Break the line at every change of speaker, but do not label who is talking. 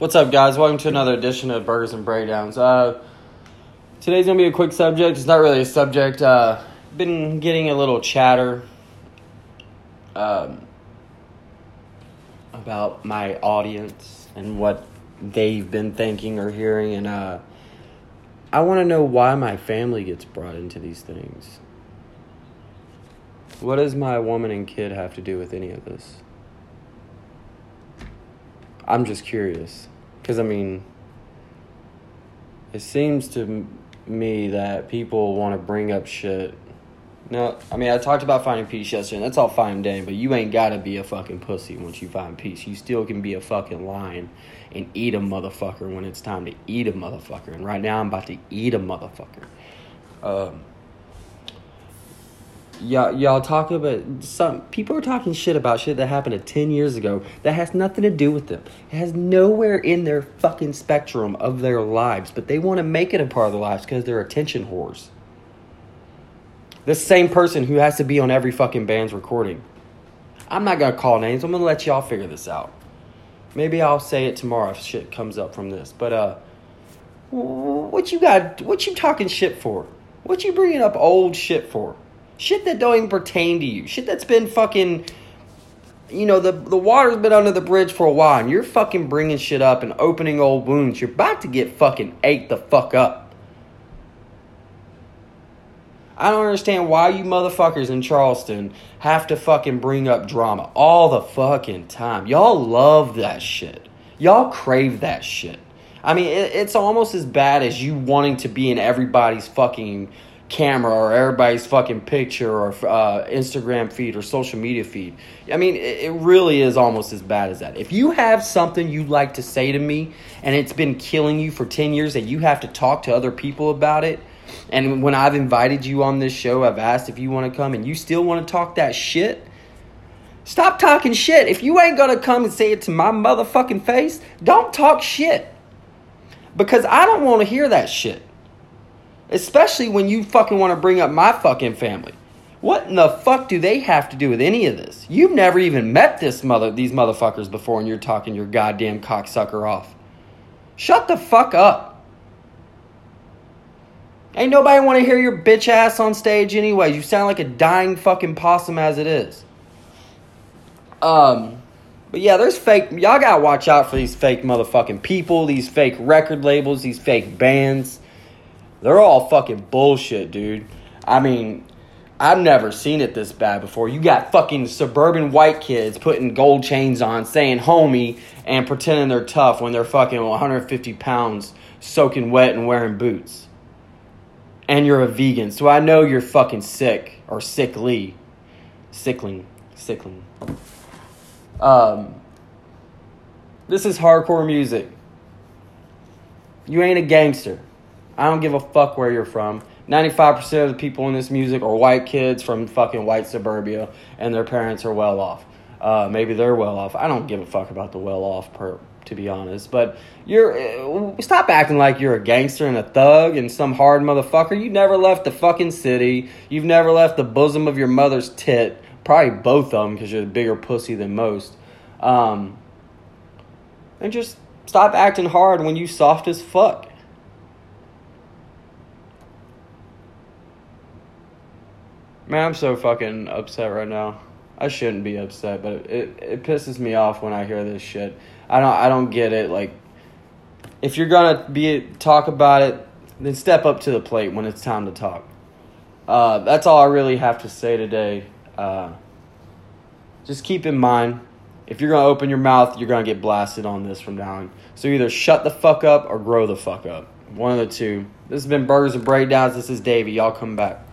What's up, guys? Welcome to another edition of Burgers and Breakdowns. Uh, today's gonna be a quick subject. It's not really a subject. Uh, been getting a little chatter um, about my audience and what they've been thinking or hearing, and uh, I want to know why my family gets brought into these things. What does my woman and kid have to do with any of this? I'm just curious. Because, I mean, it seems to me that people want to bring up shit. No, I mean, I talked about finding peace yesterday, and that's all fine and dandy, but you ain't got to be a fucking pussy once you find peace. You still can be a fucking lion and eat a motherfucker when it's time to eat a motherfucker. And right now, I'm about to eat a motherfucker. Um, y'all, y'all talk about some people are talking shit about shit that happened 10 years ago that has nothing to do with them. It has nowhere in their fucking spectrum of their lives, but they want to make it a part of their lives because they're attention whores. The same person who has to be on every fucking band's recording. I'm not gonna call names. I'm gonna let y'all figure this out. Maybe I'll say it tomorrow if shit comes up from this. But uh, what you got? What you talking shit for? What you bringing up old shit for? Shit that don't even pertain to you. Shit that's been fucking. You know the the water's been under the bridge for a while, and you're fucking bringing shit up and opening old wounds. You're about to get fucking ate the fuck up. I don't understand why you motherfuckers in Charleston have to fucking bring up drama all the fucking time. Y'all love that shit. Y'all crave that shit. I mean, it, it's almost as bad as you wanting to be in everybody's fucking camera or everybody's fucking picture or uh, Instagram feed or social media feed. I mean, it, really is almost as bad as that. If you have something you'd like to say to me and it's been killing you for 10 years and you have to talk to other people about it, and when I've invited you on this show, I've asked if you want to come and you still want to talk that shit, stop talking shit. If you ain't to come and say it to my motherfucking face, don't talk shit. Because I don't want to hear that shit. Especially when you fucking want to bring up my fucking family. What in the fuck do they have to do with any of this? You've never even met this mother these motherfuckers before and you're talking your goddamn cocksucker off. Shut the fuck up. Ain't nobody want to hear your bitch ass on stage anyway. You sound like a dying fucking possum as it is. Um, but yeah, there's fake. Y'all gotta watch out for these fake motherfucking people, these fake record labels, these fake bands. They're all fucking bullshit, dude. I mean, I've never seen it this bad before. You got fucking suburban white kids putting gold chains on, saying homie, and pretending they're tough when they're fucking 150 pounds, soaking wet and wearing boots and you're a vegan. So I know you're fucking sick or sickly. Sickling. Sickling. Um, this is hardcore music. You ain't a gangster. I don't give a fuck where you're from. 95% of the people in this music are white kids from fucking white suburbia, and their parents are well off. Uh, maybe they're well off. I don't give a fuck about the well off per to be honest. But you're uh, stop acting like you're a gangster and a thug and some hard motherfucker. You never left the fucking city. You've never left the bosom of your mother's tit. Probably both of them because you're a bigger pussy than most. Um, and just stop acting hard when you soft as fuck. Man, I'm so fucking upset right now. I shouldn't be upset, but it, it pisses me off when I hear this shit. I don't I don't get it. Like, if you're gonna be talk about it, then step up to the plate when it's time to talk. Uh, that's all I really have to say today. Uh, just keep in mind, if you're gonna open your mouth, you're gonna get blasted on this from now on. So either shut the fuck up or grow the fuck up. One of the two. This has been Burgers and Breakdowns. This is Davey. Y'all come back.